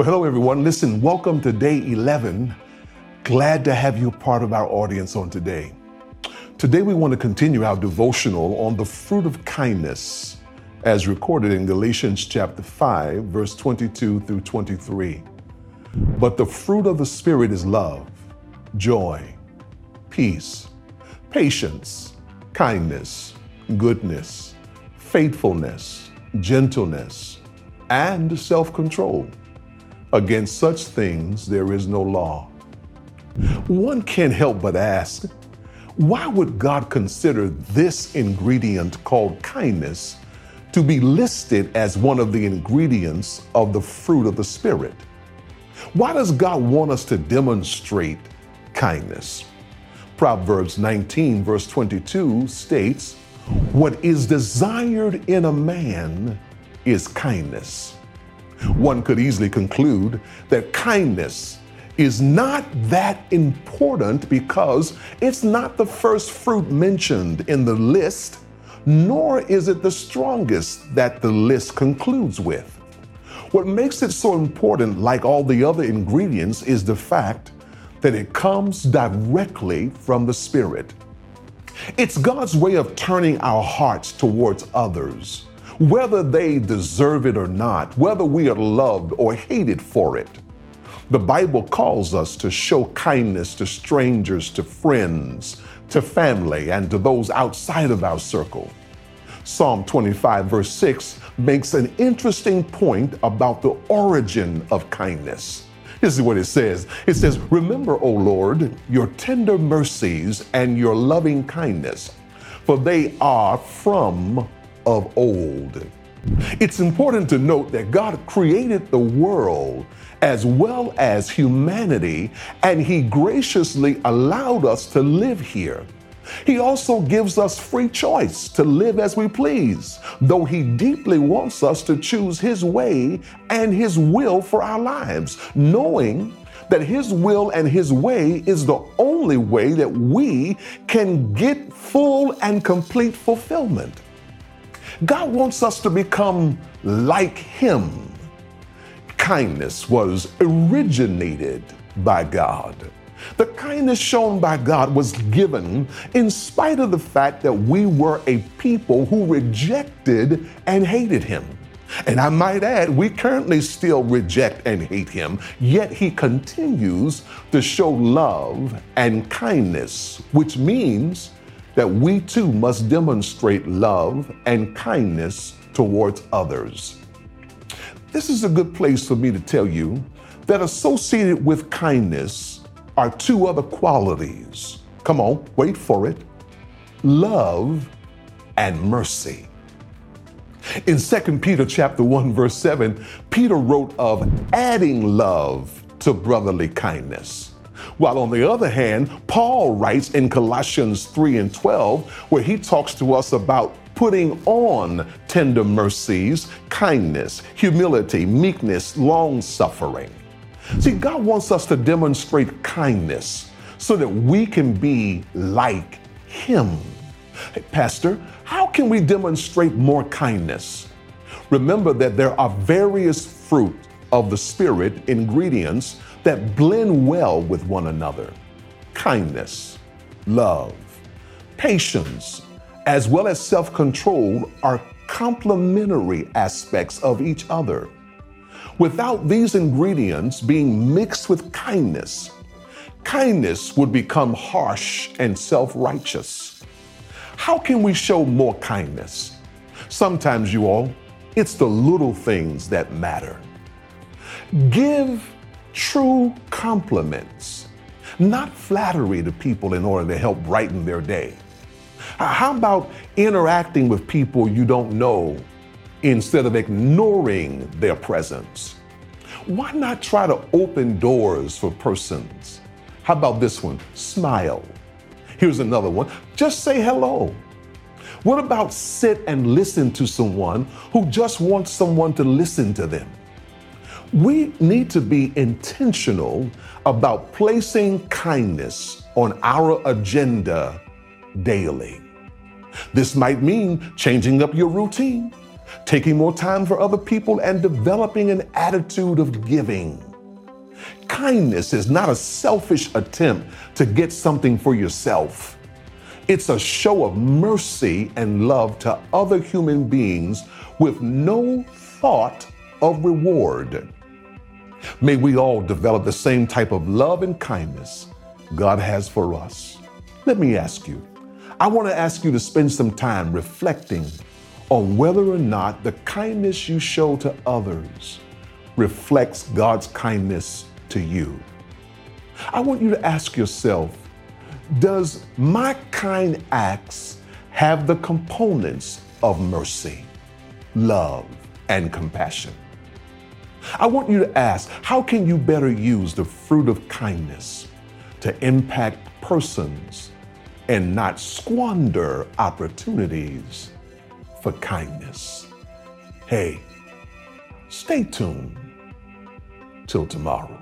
Well, hello, everyone. Listen, welcome to day 11. Glad to have you part of our audience on today. Today, we want to continue our devotional on the fruit of kindness as recorded in Galatians chapter 5, verse 22 through 23. But the fruit of the Spirit is love, joy, peace, patience, kindness, goodness, faithfulness, gentleness, and self control. Against such things there is no law. One can't help but ask, why would God consider this ingredient called kindness to be listed as one of the ingredients of the fruit of the Spirit? Why does God want us to demonstrate kindness? Proverbs 19, verse 22 states, What is desired in a man is kindness. One could easily conclude that kindness is not that important because it's not the first fruit mentioned in the list, nor is it the strongest that the list concludes with. What makes it so important, like all the other ingredients, is the fact that it comes directly from the Spirit. It's God's way of turning our hearts towards others, whether they deserve it or not, whether we are loved or hated for it. The Bible calls us to show kindness to strangers, to friends, to family, and to those outside of our circle. Psalm 25, verse 6 makes an interesting point about the origin of kindness. This is what it says It says, Remember, O Lord, your tender mercies and your loving kindness, for they are from of old. It's important to note that God created the world as well as humanity, and He graciously allowed us to live here. He also gives us free choice to live as we please, though He deeply wants us to choose His way and His will for our lives, knowing that His will and His way is the only way that we can get full and complete fulfillment. God wants us to become like Him. Kindness was originated by God. The kindness shown by God was given in spite of the fact that we were a people who rejected and hated Him. And I might add, we currently still reject and hate him, yet he continues to show love and kindness, which means that we too must demonstrate love and kindness towards others. This is a good place for me to tell you that associated with kindness are two other qualities. Come on, wait for it love and mercy. In 2 Peter chapter 1 verse 7, Peter wrote of adding love to brotherly kindness. While on the other hand, Paul writes in Colossians 3 and 12, where he talks to us about putting on tender mercies, kindness, humility, meekness, long suffering. See, God wants us to demonstrate kindness so that we can be like Him. Hey, Pastor, how can we demonstrate more kindness? Remember that there are various fruit of the Spirit ingredients that blend well with one another kindness, love, patience, as well as self control are complementary aspects of each other. Without these ingredients being mixed with kindness, kindness would become harsh and self righteous. How can we show more kindness? Sometimes, you all, it's the little things that matter. Give true compliments, not flattery to people in order to help brighten their day. How about interacting with people you don't know instead of ignoring their presence? Why not try to open doors for persons? How about this one? Smile. Here's another one. Just say hello. What about sit and listen to someone who just wants someone to listen to them? We need to be intentional about placing kindness on our agenda daily. This might mean changing up your routine taking more time for other people, and developing an attitude of giving. Kindness is not a selfish attempt to get something for yourself. It's a show of mercy and love to other human beings with no thought of reward. May we all develop the same type of love and kindness God has for us. Let me ask you, I want to ask you to spend some time reflecting on whether or not the kindness you show to others reflects God's kindness to you. I want you to ask yourself Does my kind acts have the components of mercy, love, and compassion? I want you to ask How can you better use the fruit of kindness to impact persons and not squander opportunities for kindness? Hey, stay tuned till tomorrow.